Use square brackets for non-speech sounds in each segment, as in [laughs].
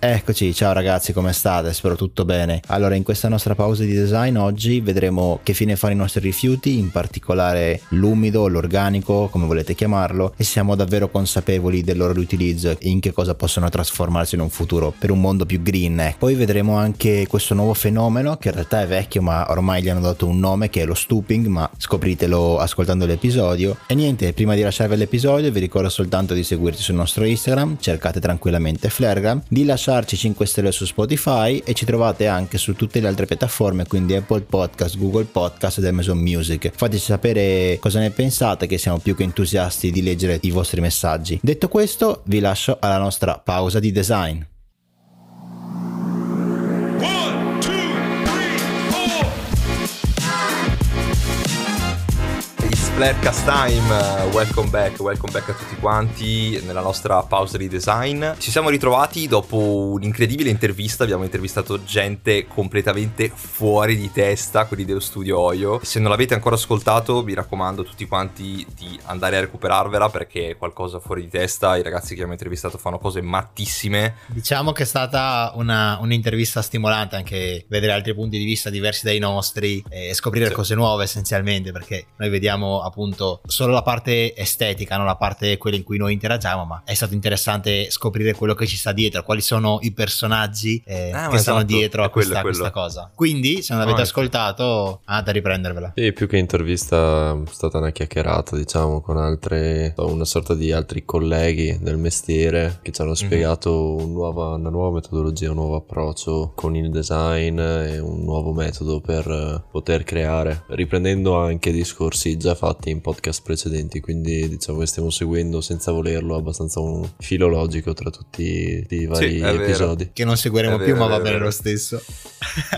Eccoci, ciao ragazzi, come state? Spero tutto bene. Allora, in questa nostra pausa di design oggi vedremo che fine fanno i nostri rifiuti, in particolare l'umido, l'organico, come volete chiamarlo, e siamo davvero consapevoli del loro riutilizzo e in che cosa possono trasformarsi in un futuro per un mondo più green. Eh. Poi vedremo anche questo nuovo fenomeno che in realtà è vecchio, ma ormai gli hanno dato un nome che è lo stooping, ma scopritelo ascoltando l'episodio. E niente, prima di lasciarvi l'episodio vi ricordo soltanto di seguirci sul nostro Instagram, cercate tranquillamente Flaregram, di lasciare lasciarci 5 stelle su Spotify e ci trovate anche su tutte le altre piattaforme, quindi Apple Podcast, Google Podcast ed Amazon Music. Fateci sapere cosa ne pensate, che siamo più che entusiasti di leggere i vostri messaggi. Detto questo, vi lascio alla nostra pausa di design. Flarecast Time, welcome back, welcome back a tutti quanti nella nostra pausa di design. Ci siamo ritrovati dopo un'incredibile intervista, abbiamo intervistato gente completamente fuori di testa, quelli dello studio Oyo. Se non l'avete ancora ascoltato, vi raccomando tutti quanti di andare a recuperarvela perché è qualcosa fuori di testa, i ragazzi che abbiamo intervistato fanno cose mattissime. Diciamo che è stata una, un'intervista stimolante anche vedere altri punti di vista diversi dai nostri e scoprire sì. cose nuove essenzialmente perché noi vediamo appunto solo la parte estetica, non la parte quella in cui noi interagiamo, ma è stato interessante scoprire quello che ci sta dietro, quali sono i personaggi eh, ah, che esatto, stanno dietro a questa, questa, cosa. Quindi, se non l'avete oh, ascoltato, andate a riprendervela. Sì, più che intervista è stata una chiacchierata, diciamo, con altre, una sorta di altri colleghi del mestiere che ci hanno mhm. spiegato mm-hmm. un nuova, una nuova metodologia, un nuovo approccio con il design e un nuovo metodo per poter creare, riprendendo anche discorsi già fatti fatti in podcast precedenti, quindi diciamo che stiamo seguendo senza volerlo abbastanza un filo logico tra tutti i vari sì, episodi. Che non seguiremo vero, più, ma va bene lo stesso. [laughs]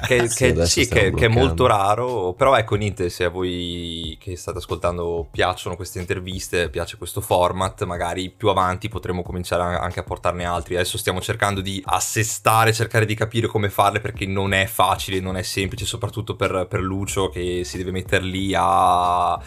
Che, sì, che, sì, che, che, è molto raro, però ecco niente, se a voi che state ascoltando piacciono queste interviste, piace questo format, magari più avanti potremo cominciare anche a portarne altri. Adesso stiamo cercando di assestare, cercare di capire come farle perché non è facile, non è semplice, soprattutto per, per Lucio che si deve mettere lì a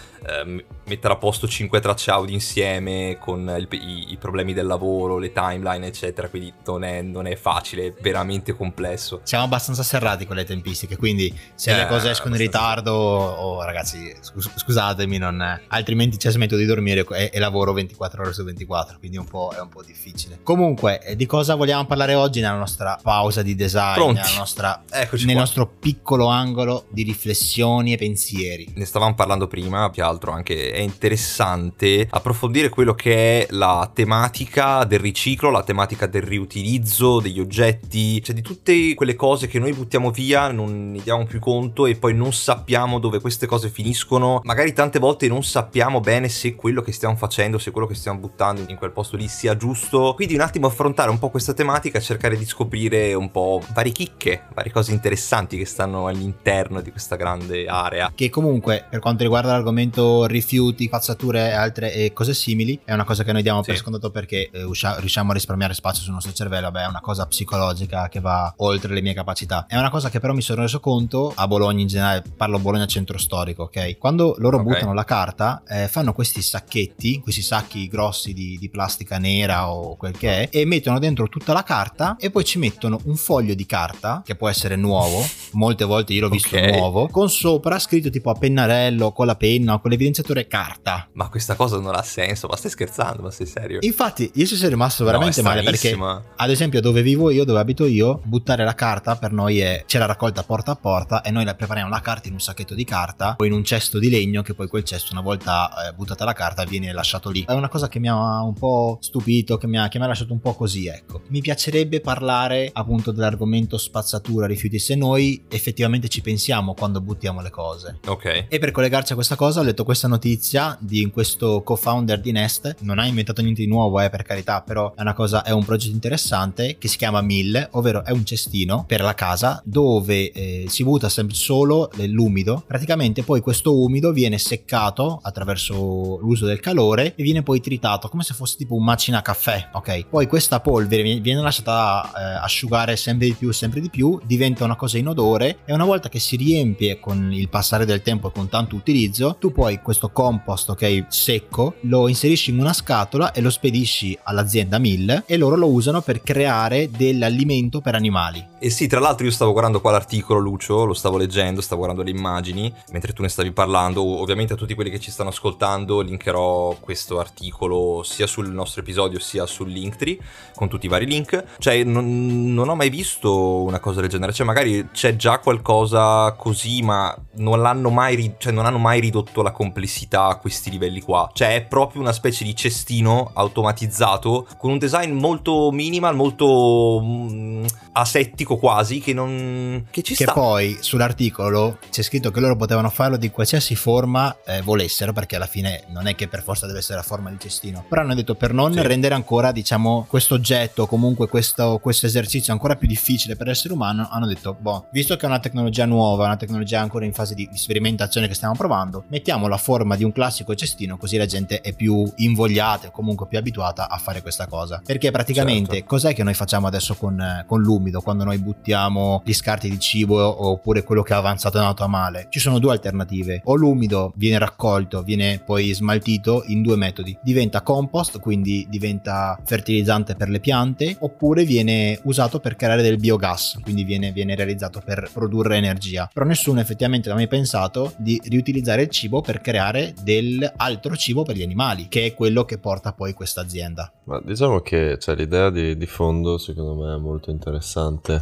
eh, mettere a posto 5 tracce audio insieme con il, i, i, problemi del lavoro, le timeline, eccetera. Quindi non è, non è, facile, è veramente complesso. Siamo abbastanza serrati con le tempistiche, quindi se eh, le cose escono in ritardo, oh, ragazzi, scus- scusatemi, non, altrimenti ci smetto di dormire e, e, lavoro 24 ore su 24, quindi un è un po' difficile. Comunque, eh, di cosa vogliamo parlare oggi nella nostra pausa di design, nostra, nel nostro piccolo angolo di riflessioni e pensieri? Ne stavamo parlando prima, più altro anche è interessante approfondire quello che è la tematica del riciclo, la tematica del riutilizzo degli oggetti, cioè di tutte quelle cose che noi buttiamo via, non ne diamo più conto e poi non sappiamo dove queste cose finiscono. Magari tante volte non sappiamo bene se quello che stiamo facendo, se quello che stiamo buttando in quel posto lì sia giusto. Quindi un attimo affrontare un po' questa tematica cercare di scoprire un po' varie chicche, varie cose interessanti che stanno all'interno di questa grande area. Che comunque per quanto riguarda l'argomento rifiuti, pazzature e altre cose simili è una cosa che noi diamo sì. per scontato perché eh, uscia- riusciamo a risparmiare spazio sul nostro cervello, beh è una cosa psicologica che va oltre le mie capacità. È una cosa che però mi sono reso conto a Bologna in generale, parlo Bologna centro storico, ok? Quando loro okay. buttano la carta eh, fanno questi sacchetti, questi sacchi grossi di, di plastica nera o quel che è e mettono dentro tutta la carta e poi ci mettono un foglio di carta che può essere nuovo, molte volte io l'ho visto okay. nuovo, con sopra scritto tipo a pennarello con la penna o con l'evidenziatore carta. Ma questa cosa non ha senso, ma stai scherzando, ma sei serio? Infatti, io ci sono rimasto veramente no, male perché, ad esempio, dove vivo io, dove abito io, buttare la carta per noi è c'è la raccolta porta a porta e noi la prepariamo la carta in un sacchetto di carta o in un cesto di legno che poi quel cesto, una volta eh, buttata la carta, viene lasciato lì. È una cosa che mi ha un po' stupito, che mi ha, che mi ha lasciato un po' così, ecco. Mi piacerebbe parlare appunto dell'argomento spazzatura rifiuti se noi effettivamente ci pensiamo quando buttiamo le cose. Ok. E per collegarci a questa cosa ho letto letto questa notizia di questo co-founder di Nest, non ha inventato niente di nuovo, eh, per carità, però è una cosa, è un progetto interessante che si chiama Mille, ovvero è un cestino per la casa dove eh, si butta sempre solo l'umido. Praticamente poi questo umido viene seccato attraverso l'uso del calore e viene poi tritato come se fosse tipo un macina caffè, ok? Poi questa polvere viene lasciata eh, asciugare sempre di più, sempre di più, diventa una cosa inodore e una volta che si riempie con il passare del tempo e con tanto utilizzo, tu puoi questo compost, ok, secco, lo inserisci in una scatola e lo spedisci all'azienda Mill e loro lo usano per creare dell'alimento per animali. E sì, tra l'altro io stavo guardando qua l'articolo, Lucio, lo stavo leggendo, stavo guardando le immagini mentre tu ne stavi parlando. Ovviamente a tutti quelli che ci stanno ascoltando linkerò questo articolo sia sul nostro episodio sia sul Linktree con tutti i vari link. Cioè, non, non ho mai visto una cosa del genere. Cioè, magari c'è già qualcosa così, ma non l'hanno mai, ri- cioè, non hanno mai ridotto la complessità a questi livelli qua. Cioè, è proprio una specie di cestino automatizzato con un design molto minimal, molto mm, asettico quasi, che non... che ci Che sta. poi sull'articolo c'è scritto che loro potevano farlo di qualsiasi forma eh, volessero, perché alla fine non è che per forza deve essere la forma di cestino. Però hanno detto per non Sì. rendere ancora, diciamo, questo oggetto, comunque questo, questo esercizio ancora più difficile per l'essere umano, hanno detto, boh, visto che è una tecnologia nuova, una tecnologia ancora in fase di, di sperimentazione che stiamo provando, mettiamo la forma di un classico cestino così la gente è più invogliata o comunque più abituata a fare questa cosa. Perché praticamente Certo. cos'è che noi facciamo adesso con, con l'umido quando noi buttiamo gli scarti di cibo oppure quello che è avanzato è nato a male? Ci sono due alternative. O l'umido viene raccolto, viene poi smaltito in due metodi. Diventa compost, quindi diventa fertilizzante per le piante, oppure viene usato per creare del biogas, quindi viene, viene realizzato per produrre energia. Però nessuno effettivamente ha mai pensato di riutilizzare il cibo per creare del altro cibo per gli animali, che è quello che porta poi questa azienda. Ma diciamo che cioè, l'idea di, di fondo secondo me è molto interessante.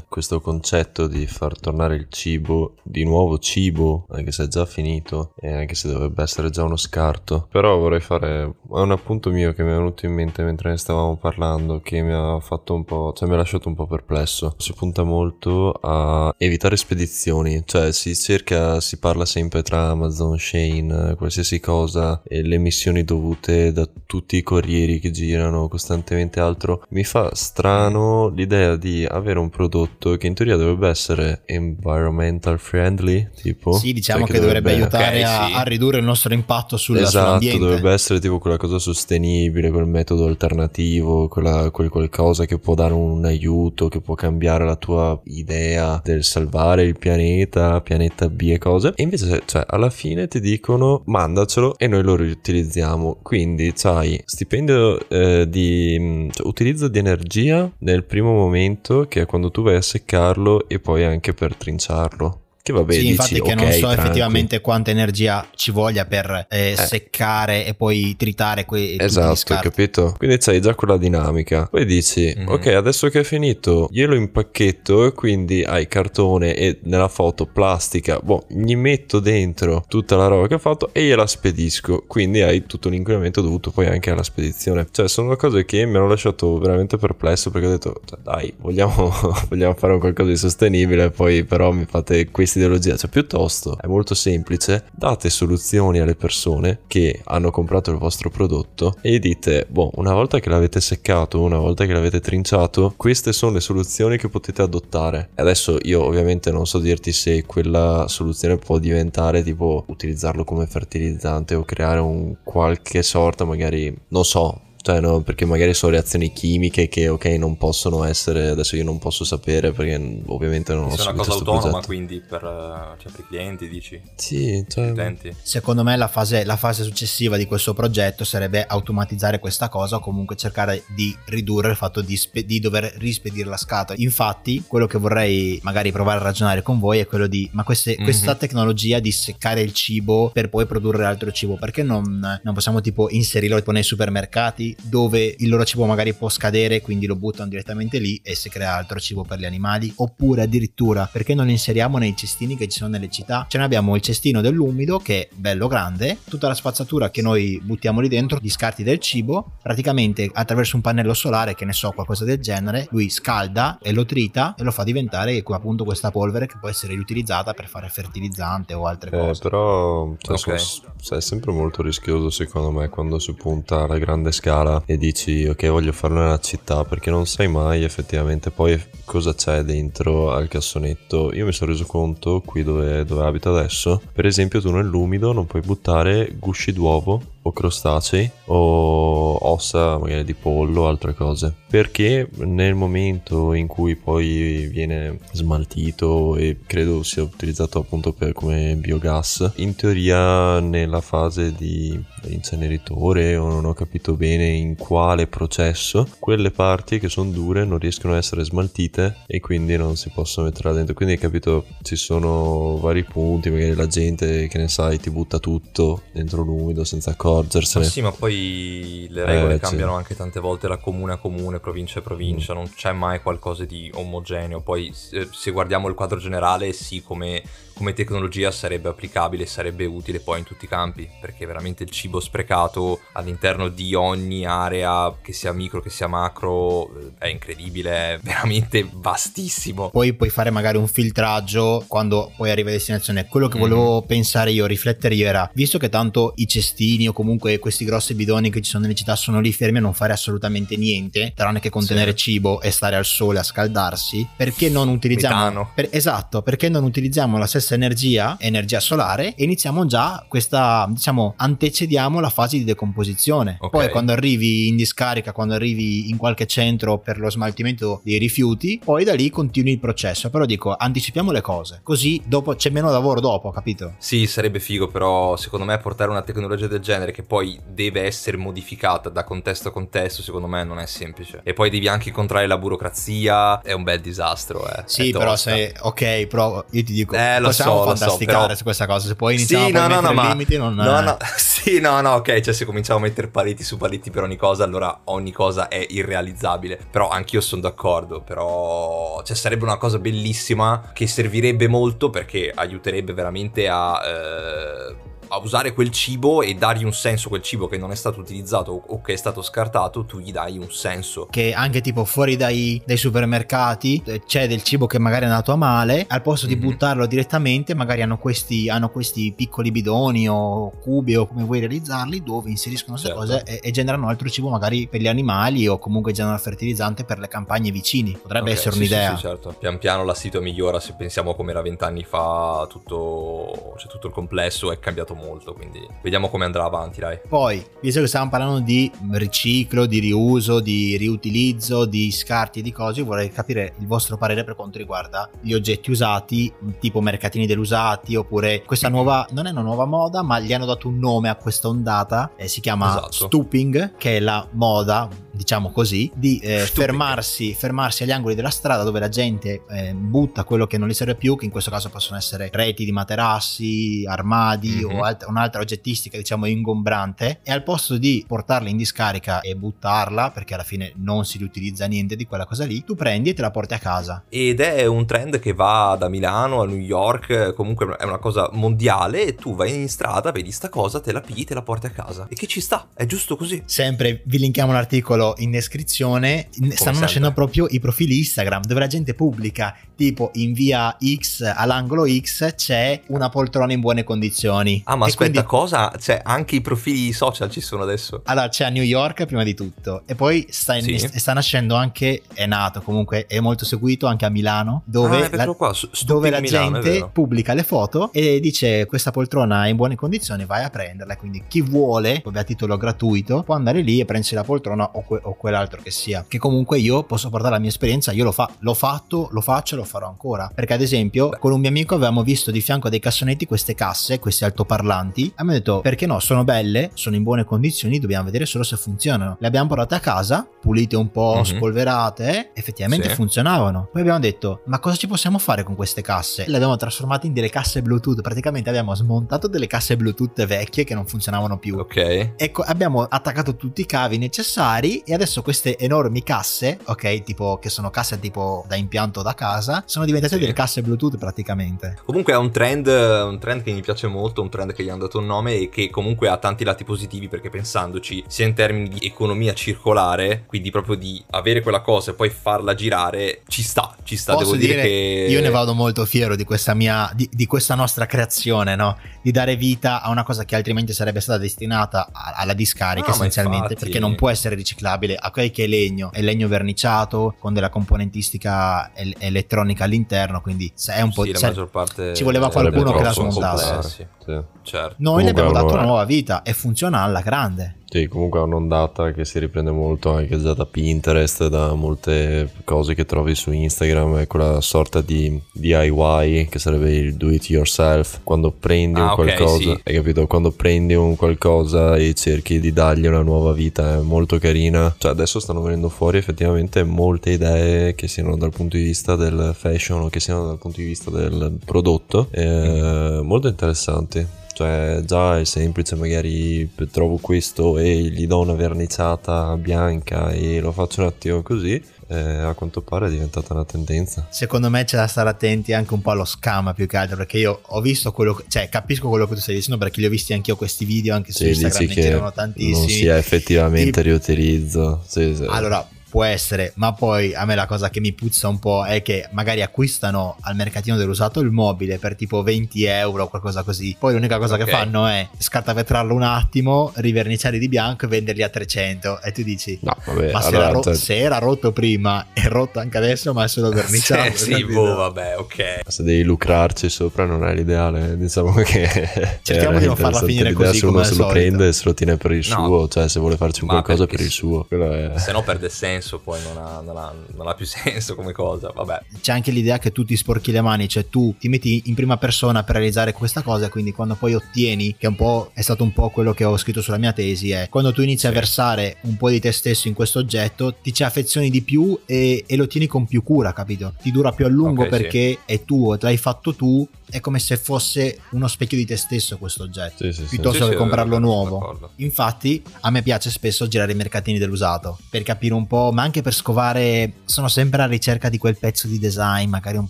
Questo concetto di far tornare il cibo, di nuovo cibo, anche se è già finito e anche se dovrebbe essere già uno scarto. Però vorrei fare... un appunto mio che mi è venuto in mente mentre ne stavamo parlando che mi ha fatto un po'... cioè mi ha lasciato un po' perplesso. Si punta molto a evitare spedizioni, cioè si cerca, si parla sempre tra Amazon, Shane, qualsiasi cosa e le emissioni dovute da tutti i corrieri che girano costantemente altro. Mi fa strano l'idea di avere un prodotto che in teoria dovrebbe essere environmental friendly, tipo. Sì, diciamo Cioè che, dovrebbe, aiutare ok, a, sì. a ridurre il nostro impatto sulla, esatto, sull'ambiente. dovrebbe essere tipo quella cosa sostenibile, quel metodo alternativo, quella, quel qualcosa che può dare un aiuto, che può cambiare la tua idea del salvare il pianeta, pianeta B e cose. E invece, cioè, alla fine ti dicono mandacelo e noi lo riutilizziamo. Quindi, sai, stipendio eh, di cioè, utilizzo di energia nel primo momento, che è quando tu vai a seccarlo, e poi anche per trinciarlo. Che vabbè, sì, dici, infatti che non ok, so tranqui. effettivamente quanta energia ci voglia per eh, seccare e poi tritare quei Esatto, capito? Quindi c'hai già quella dinamica. Poi dici, Mhm. ok, adesso che è finito, glielo impacchetto e quindi hai cartone e nella foto plastica, boh, gli metto dentro tutta la roba che ho fatto e gliela spedisco. Quindi hai tutto l'inquinamento dovuto poi anche alla spedizione. Cioè, sono cose che mi hanno lasciato veramente perplesso perché ho detto, cioè, dai, vogliamo, [laughs] vogliamo fare un qualcosa di sostenibile, poi però mi fate questa ideologia. Cioè, piuttosto è molto semplice, date soluzioni alle persone che hanno comprato il vostro prodotto e dite, boh, una volta che l'avete seccato, una volta che l'avete trinciato, queste sono le soluzioni che potete adottare. Adesso io ovviamente non so dirti se quella soluzione può diventare tipo utilizzarlo come fertilizzante o creare un qualche sorta, magari, non so, cioè, no, perché magari sono reazioni chimiche che, ok, non possono essere. Adesso io non posso sapere perché ovviamente non ho Se è una seguito cosa questo autonoma, progetto. quindi per, eh, cioè, per i clienti, dici? Sì, cioè. Secondo me la fase, la fase successiva di questo progetto sarebbe automatizzare questa cosa o comunque cercare di ridurre il fatto di, spe- di dover rispedire la scatola. Infatti, quello che vorrei magari provare a ragionare con voi è quello di: ma queste- Mhm. questa tecnologia di seccare il cibo per poi produrre altro cibo, perché non, non possiamo tipo inserirlo tipo nei supermercati dove il loro cibo magari può scadere, quindi lo buttano direttamente lì e si crea altro cibo per gli animali? Oppure addirittura perché non lo inseriamo nei cestini che ci sono nelle città? Ce ne abbiamo il cestino dell'umido che è bello grande, tutta la spazzatura che noi buttiamo lì dentro, gli scarti del cibo, praticamente attraverso un pannello solare, che ne so, qualcosa del genere, lui scalda e lo trita e lo fa diventare appunto questa polvere che può essere riutilizzata per fare fertilizzante o altre Eh, cose. però cioè, Ok. sono- cioè, è sempre molto rischioso secondo me quando si punta alla grande scala e dici ok voglio farlo nella città perché non sai mai effettivamente poi cosa c'è dentro al cassonetto. Io mi sono reso conto qui dove, dove abito adesso, per esempio tu nell'umido non puoi buttare gusci d'uovo o crostacei o ossa magari di pollo altre cose. Perché nel momento in cui poi viene smaltito e credo sia utilizzato appunto per, come biogas in teoria nella fase di inceneritore o non ho capito bene in quale processo quelle parti che sono dure non riescono a essere smaltite e quindi non si possono mettere là dentro. Quindi hai capito ci sono vari punti magari la gente che ne sai ti butta tutto dentro l'umido senza accorgersene Ma sì ma poi le regole Eh, cambiano sì. anche tante volte da comune a comune provincia a provincia non c'è mai qualcosa di omogeneo. Poi se guardiamo il quadro generale sì come come tecnologia sarebbe applicabile, sarebbe utile poi in tutti i campi, perché veramente il cibo sprecato all'interno di ogni area, che sia micro, che sia macro, eh, è incredibile, è veramente vastissimo. Poi puoi fare magari un filtraggio quando poi arrivi a destinazione. Quello che Mhm. volevo pensare io, riflettere io era, visto che tanto i cestini o comunque questi grossi bidoni che ci sono nelle città sono lì fermi a non fare assolutamente niente, tranne che contenere Sì. cibo e stare al sole a scaldarsi, perché non utilizziamo... Per- esatto, perché non utilizziamo la stessa energia, energia solare, e iniziamo già questa, diciamo, antecediamo la fase di decomposizione. Ok. Poi quando arrivi in discarica, quando arrivi in qualche centro per lo smaltimento dei rifiuti, poi da lì continui il processo. Però dico, anticipiamo le cose, così dopo c'è meno lavoro dopo, capito? Sì, sarebbe figo, però secondo me portare una tecnologia del genere che poi deve essere modificata da contesto a contesto, secondo me non è semplice. E poi devi anche incontrare la burocrazia, è un bel disastro, eh. Sì, però se ok, però io ti dico, Eh, lo possiamo so, lo so, fantasticare però- su questa cosa. Se poi iniziamo Sì, a no, no, no, ma... limiti, non no, no, [laughs] sì, no, no, ok, cioè se cominciamo a mettere paletti su paletti per ogni cosa, allora ogni cosa è irrealizzabile. Però anch'io sono d'accordo, però cioè sarebbe una cosa bellissima che servirebbe molto perché aiuterebbe veramente a... eh, a usare quel cibo e dargli un senso a quel cibo che non è stato utilizzato o- che è stato scartato, tu gli dai un senso. che anche tipo fuori dai, dai supermercati eh, c'è del cibo che magari è andato a male, al posto di Mhm. buttarlo direttamente magari hanno questi, hanno questi piccoli bidoni o cubi o come vuoi realizzarli dove inseriscono queste Certo. cose e, e generano altro cibo magari per gli animali o comunque generano fertilizzante per le campagne vicini. Potrebbe Ok, essere sì, un'idea. Sì, sì, certo. Pian piano la sito migliora se pensiamo come era vent'anni fa, tutto, cioè, tutto il complesso è cambiato molto, quindi vediamo come andrà avanti, dai. Poi, visto che stiamo parlando di riciclo, di riuso, di riutilizzo, di scarti e di cose, vorrei capire il vostro parere per quanto riguarda gli oggetti usati, tipo mercatini dell'usati, oppure questa nuova, non è una nuova moda, ma gli hanno dato un nome a questa ondata, eh, si chiama Esatto. stooping, che è la moda, diciamo così, di eh, fermarsi, fermarsi agli angoli della strada dove la gente eh, butta quello che non gli serve più, che in questo caso possono essere reti di materassi, armadi Mhm. o alt- un'altra oggettistica diciamo ingombrante e al posto di portarla in discarica e buttarla perché alla fine non si riutilizza niente di quella cosa lì tu prendi e te la porti a casa Ed è un trend che va da Milano a New York, comunque è una cosa mondiale e tu vai in strada, vedi sta cosa, te la pigli, te la porti a casa. E che ci sta, è giusto così. sempre vi linkiamo l'articolo in descrizione stanno sempre. nascendo proprio i profili Instagram dove la gente pubblica tipo in via X all'angolo X c'è una poltrona in buone condizioni Ah, ma E aspetta, quindi- cosa? Cioè, anche i profili social ci sono adesso. Allora c'è a New York prima di tutto e poi sta, in- Sì. sta nascendo anche, è nato comunque, è molto seguito anche a Milano dove, ah, la, qua, dove la Milano, gente pubblica le foto e dice questa poltrona è in buone condizioni vai a prenderla quindi chi vuole vabbè, a titolo gratuito può andare lì e prendersi la poltrona o, que- o quell'altro che sia che comunque io posso portare la mia esperienza io l'ho, fa- l'ho fatto lo faccio e lo farò ancora perché ad esempio Beh. con un mio amico avevamo visto di fianco dei cassonetti queste casse questi altoparlanti e abbiamo detto perché no sono belle sono in buone condizioni dobbiamo vedere solo se funzionano le abbiamo portate a casa pulite un po' Mhm. spolverate effettivamente Sì. funzionavano poi abbiamo detto ma cosa ci possiamo fare con queste casse le abbiamo trasformate in delle casse bluetooth praticamente abbiamo smontato delle casse bluetooth vecchie che non funzionavano più Ok. Ecco, abbiamo attaccato tutti i cavi necessari e adesso queste enormi casse, ok, tipo che sono casse tipo da impianto da casa, sono diventate Sì. delle casse Bluetooth praticamente. Comunque è un trend, un trend che mi piace molto, un trend che gli hanno dato un nome e che comunque ha tanti lati positivi perché pensandoci sia in termini di economia circolare, quindi proprio di avere quella cosa e poi farla girare, ci sta, ci sta, Posso devo dire, dire, che... io ne vado molto fiero di questa mia, di, di questa nostra creazione, no? Di dare vita a una cosa che altrimenti sarebbe stata destinata alla discarica ma essenzialmente, infatti- perché non può essere riciclata. Paragonabile a quel che è legno, è legno verniciato con della componentistica el- elettronica all'interno, quindi è un po' sì, la cioè, maggior parte ci voleva qualcuno che la smontasse. Sì. Certo. Noi le Comunque abbiamo dato una nuova vita e funziona alla grande. Sì, comunque è un'ondata che si riprende molto anche già da Pinterest, da molte cose che trovi su Instagram, è quella sorta di DIY che sarebbe il do it yourself, quando prendi Ah, un ok, qualcosa, sì. hai capito? Quando prendi un qualcosa e cerchi di dargli una nuova vita, è molto carina. Cioè adesso stanno venendo fuori effettivamente molte idee che siano dal punto di vista del fashion o che siano dal punto di vista del prodotto, eh, molto interessanti. Cioè, già è semplice, magari trovo questo e gli do una verniciata bianca e lo faccio un attimo così. eh, a quanto pare è diventata una tendenza. Secondo me c'è da stare attenti anche un po' allo scam più che altro perché io ho visto quello, cioè capisco quello che tu stai dicendo perché li ho visti anch'io questi video anche su Sì, Instagram, ne c'erano non tantissimi. sia effettivamente Tipo- riutilizzo. Sì, sì. Allora, può essere, ma poi a me la cosa che mi puzza un po' è che magari acquistano al mercatino dell'usato il mobile per tipo 20 euro o qualcosa così. Poi l'unica cosa Ok. che fanno è scartavetrarlo un attimo, riverniciarli di bianco e venderli a 300. E tu dici, No, vabbè, ma se, allora, era ro- cioè, se era rotto prima, [laughs] è rotto anche adesso, ma è solo [laughs] verniciato. sì, capito? boh, vabbè, ok. se devi lucrarci sopra non è l'ideale, diciamo che [laughs] Cerchiamo di non farla finire così se uno come se lo solito. prende e se lo tiene per il No. suo, cioè se vuole farci un Ma qualcosa per il sì. suo, è... Se no perde senso, poi non ha, non ha- non ha più [laughs] senso come cosa, vabbè. c'è anche l'idea che tu ti sporchi le mani, cioè tu ti metti in prima persona per realizzare questa cosa, quindi quando poi ottieni, che è un po' è stato un po' quello che ho scritto sulla mia tesi, è quando tu inizi a Sì. versare un po' di te stesso in questo oggetto, ti ci affezioni di più e, e lo tieni con più cura, capito? Ti dura più a lungo Ok, perché è tuo, te l'hai fatto tu, è come se fosse uno specchio di te stesso questo oggetto. Sì, sì. Piuttosto che comprarlo sono nuovo. d'accordo. Infatti, a me piace spesso girare i mercatini dell'usato per capire un po', ma anche per scovare. Sono sempre alla ricerca di quel pezzo di design, magari un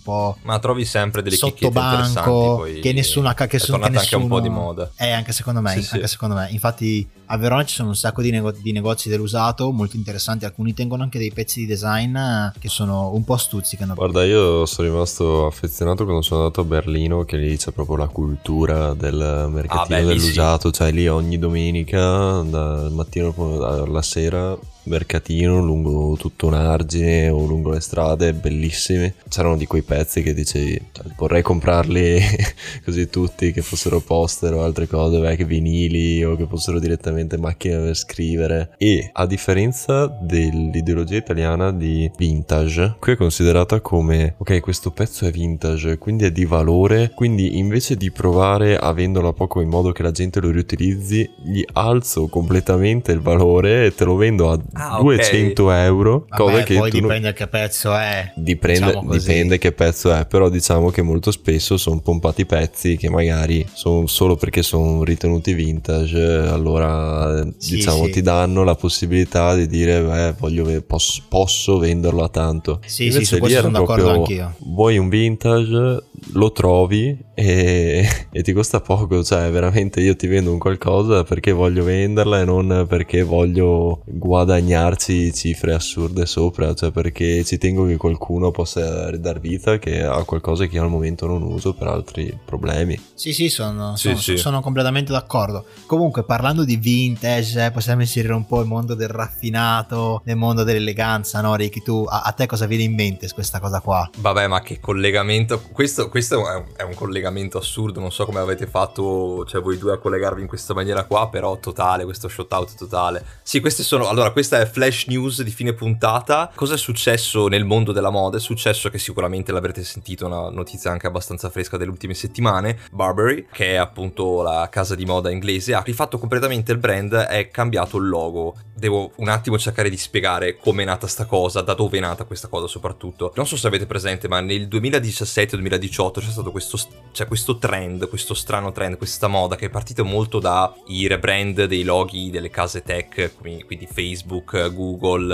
po' Ma trovi sempre delle sotto banco poi che nessuno ha che nessuno- tornata che anche un po' nessuno- di moda. Eh, anche secondo me, Sì, anche secondo me. Infatti a Verona ci sono un sacco di, nego- di negozi dell'usato molto interessanti, alcuni tengono anche dei pezzi di design che sono un po' stuzzicano. Guarda, io sono rimasto affezionato quando sono andato a Berlino, che lì c'è proprio la cultura del mercatino Ah, beh, dell'usato, cioè lì ogni domenica, dal mattino alla sera, mercatino lungo tutto un argine o lungo le strade, bellissimi. C'erano di quei pezzi che dicevi, cioè, vorrei comprarli [laughs] così tutti, che fossero poster o altre cose, vecchi vinili o che fossero direttamente macchine per scrivere. E a differenza dell'ideologia italiana di vintage, qui è considerata come, ok, questo pezzo è vintage, quindi è di valore, quindi invece di provare a venderlo a poco in modo che la gente lo riutilizzi, gli alzo completamente il valore e te lo vendo a Ah, ok. 200 euro, Vabbè, cosa che poi tu non- dipende che pezzo è. Dipende, diciamo dipende che pezzo è, però diciamo che molto spesso sono pompati pezzi che magari sono solo perché sono ritenuti vintage, allora Sì, diciamo sì. ti danno la possibilità di dire beh, voglio, posso, posso venderlo a tanto. Sì, sì, su questo sono d'accordo proprio, anch'io. Vuoi un vintage, lo trovi e, [laughs] e ti costa poco, cioè veramente io ti vendo un qualcosa perché voglio venderla e non perché voglio guadagnarci cifre assurde sopra, cioè perché ci tengo che qualcuno possa ridar vita che ha qualcosa che io al momento non uso per altri problemi. Sì, sì, sono, Sì, sono- sì. sono completamente d'accordo. Comunque, parlando di vintage, eh, possiamo inserire un po' il mondo del raffinato, nel mondo dell'eleganza, no, Ricky? Tu, a, a te cosa viene in mente questa cosa qua? Vabbè, ma che collegamento. Questo, questo è, un, è un collegamento assurdo. Non so come avete fatto, cioè, voi due a collegarvi in questa maniera qua, però totale, questo shot out totale. Sì, queste sono. Allora, questa è flash news di fine puntata. Cosa è successo nel mondo della moda? È successo che sicuramente l'avrete sentito, una notizia anche abbastanza fresca delle ultime settimane. Burberry, che è appunto la casa di moda inglese, ha rifatto completamente il brand, è cambiato il logo. Devo un attimo cercare di spiegare come è nata sta cosa, da dove è nata questa cosa soprattutto. Non so se avete presente, ma nel 2017-2018 c'è stato questo, c'è questo trend, questo strano trend, questa moda che è partita molto dai rebrand dei loghi delle case tech, quindi Facebook, Google,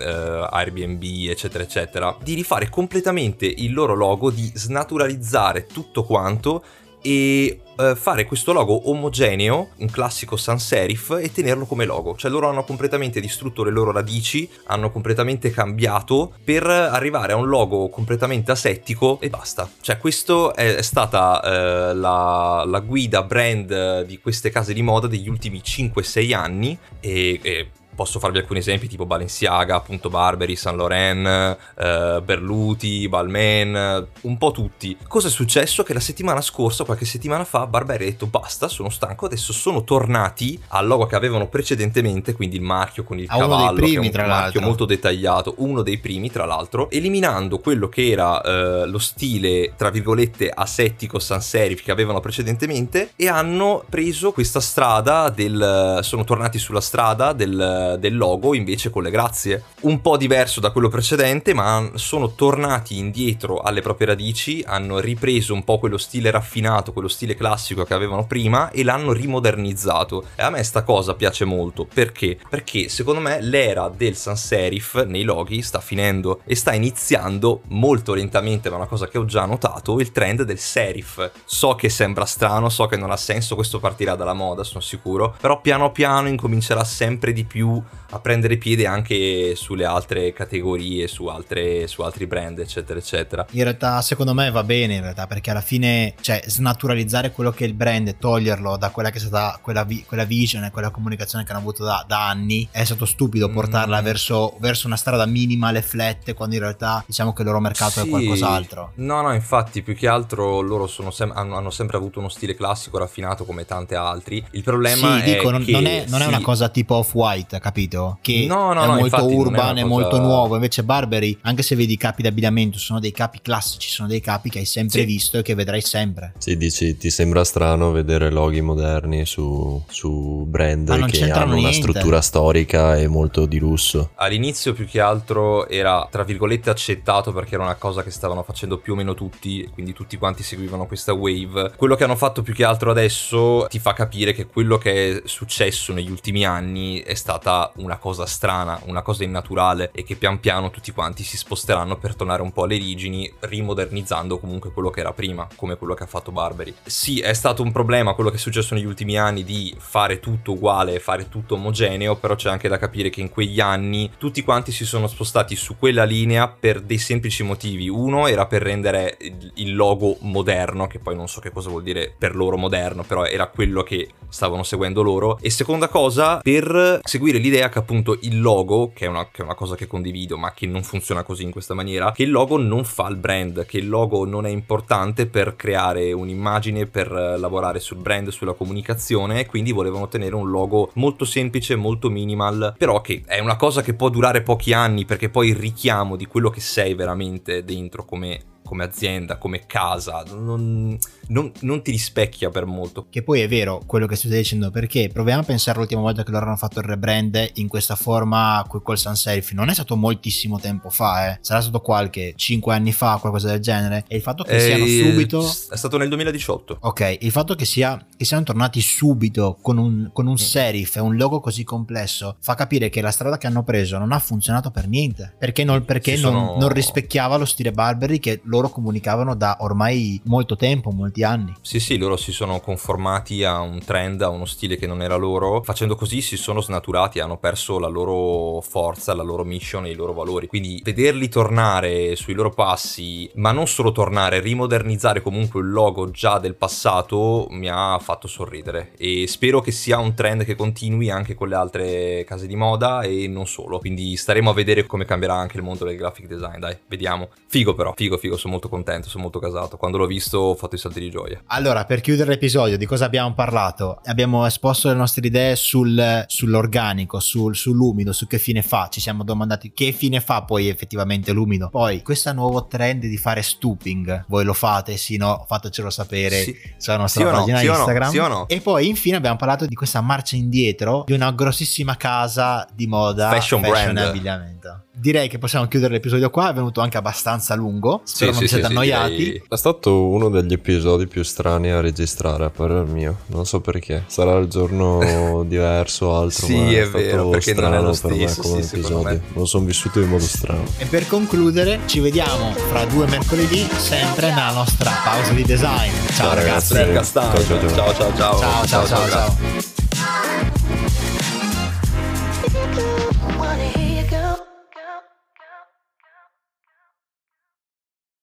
eh, Airbnb, eccetera, eccetera, di rifare completamente il loro logo, di snaturalizzare tutto quanto e eh, fare questo logo omogeneo, un classico sans serif, e tenerlo come logo. Cioè loro hanno completamente distrutto le loro radici, hanno completamente cambiato per arrivare a un logo completamente asettico e basta. Cioè questo è, è stata eh, la, la guida brand di queste case di moda degli ultimi 5-6 anni e... e Posso farvi alcuni esempi tipo Balenciaga, appunto Barberi, Saint Laurent, eh, Berluti, Balmain, un po' tutti. Cosa è successo? Che la settimana scorsa, qualche settimana fa, Barberi ha detto basta, sono stanco, adesso sono tornati al logo che avevano precedentemente, quindi il marchio con il A cavallo, uno dei primi, che è un tra marchio l'altro. molto dettagliato, uno dei primi tra l'altro, eliminando quello che era eh, lo stile, tra virgolette, asettico sans serif che avevano precedentemente e hanno preso questa strada del... sono tornati sulla strada del, del logo invece con le grazie. Un po' diverso da quello precedente, ma sono tornati indietro alle proprie radici, hanno ripreso un po' quello stile raffinato, quello stile classico che avevano prima e l'hanno rimodernizzato. E a me sta cosa piace molto, perché? Perché secondo me l'era del sans serif nei loghi sta finendo e sta iniziando molto lentamente, ma una cosa che ho già notato, il trend del serif. So che sembra strano, so che non ha senso, questo partirà dalla moda, sono sicuro, però piano piano incomincerà sempre di più a prendere piede anche sulle altre categorie, su, altre, su altri brand, eccetera, eccetera. In realtà, secondo me va bene, in realtà, perché alla fine, cioè, snaturalizzare quello che è il brand e toglierlo da quella che è stata quella, vi- quella vision e quella comunicazione che hanno avuto da, da anni, è stato stupido portarla Mm. verso, verso una strada minimal e flat, quando in realtà diciamo che il loro mercato è Sì. qualcos'altro. No, no, infatti, più che altro loro sono sem- hanno, hanno sempre avuto uno stile classico raffinato come tante altri. Il problema Sì, è dico, non, che non è, non è sì, una cosa tipo off-white, capito? Che No, no, è no, molto urban, una è cosa- molto nuovo. Invece Barberi, anche se vedi i capi d'abbigliamento, sono dei capi classici, sono dei capi che hai sempre Sì. visto e che vedrai sempre. Sì, dici, ti sembra strano vedere loghi moderni su, su brand che hanno una niente. struttura storica e molto di lusso. All'inizio più che altro era tra virgolette accettato perché era una cosa che stavano facendo più o meno tutti, quindi tutti quanti seguivano questa wave. Quello che hanno fatto più che altro adesso ti fa capire che quello che è successo negli ultimi anni è stata una cosa strana, una cosa innaturale e che pian piano tutti quanti si sposteranno per tornare un po' alle origini, rimodernizzando comunque quello che era prima, come quello che ha fatto Barberi. Sì, è stato un problema quello che è successo negli ultimi anni di fare tutto uguale, fare tutto omogeneo, però c'è anche da capire che in quegli anni tutti quanti si sono spostati su quella linea per dei semplici motivi. Uno era per rendere il- logo moderno, che poi non so che cosa vuol dire per loro moderno, però era quello che stavano seguendo loro. E seconda cosa, per seguire l'idea che appunto il logo, che è una, che è una cosa che condivido, ma che non funziona così in questa maniera, che il logo non fa il brand, che il logo non è importante per creare un'immagine, per eh, lavorare sul brand, sulla comunicazione, e quindi volevano tenere un logo molto semplice, molto minimal, però che è una cosa che può durare pochi anni, perché poi il richiamo di quello che sei veramente dentro come come azienda, come casa, non, non- non ti rispecchia per molto. Che poi è vero quello che stai dicendo, perché proviamo a pensare l'ultima volta che loro hanno fatto il rebrand in questa forma co- col sans serif. Non è stato moltissimo tempo fa, eh. Sarà stato qualche 5 anni fa, qualcosa del genere. E il fatto che siano Eh, subito. È stato nel 2018. Ok, il fatto che, sia, che siano tornati subito con un, con un serif e un logo così complesso fa capire che la strada che hanno preso non ha funzionato per niente. Perché non, perché non, sono- non rispecchiava lo stile Barberi che loro comunicavano da ormai molto tempo, molti anni. Sì, sì, loro si sono conformati a un trend, a uno stile che non era loro. Facendo così si sono snaturati, hanno perso la loro forza, la loro mission e i loro valori. Quindi vederli tornare sui loro passi, ma non solo tornare, rimodernizzare comunque il logo già del passato, mi ha fatto sorridere. E spero che sia un trend che continui anche con le altre case di moda e non solo. Quindi staremo a vedere come cambierà anche il mondo del graphic design, dai, vediamo. Figo però, figo, figo, sono molto contento, sono molto casato. Quando l'ho visto ho fatto i salti di gioia. Allora, per chiudere l'episodio, di cosa abbiamo parlato? Abbiamo esposto le nostre idee sul- sull'organico, sul- sull'umido, su che fine fa. Ci siamo domandati che fine fa poi effettivamente l'umido. Poi, questo nuovo trend di fare stooping, voi lo fate? Sì, no? Fatecelo sapere Sì. sulla nostra Sì pagina no? Instagram. Sì o no? E poi, infine, abbiamo parlato di questa marcia indietro di una grossissima casa di moda, Fashion brand. e abbigliamento. Direi che possiamo chiudere l'episodio qua, è venuto anche abbastanza lungo. Spero non vi siete annoiati. direi- È stato uno degli episodi più strani a registrare, a parer mio. Non so perché. Sarà il giorno [laughs] diverso o altro. Sì, ma è stato vero, perché non è strano lo per me stesso, come sì, secondo episodio. me. Lo sono vissuto in modo strano. E per concludere, ci vediamo fra due mercoledì, sempre nella nostra pausa di design. Ciao, Ciao, ragazzi. ragazzi. Ciao, ciao, ciao, ciao, ciao, ciao, Ciao, ciao, ciao, ciao.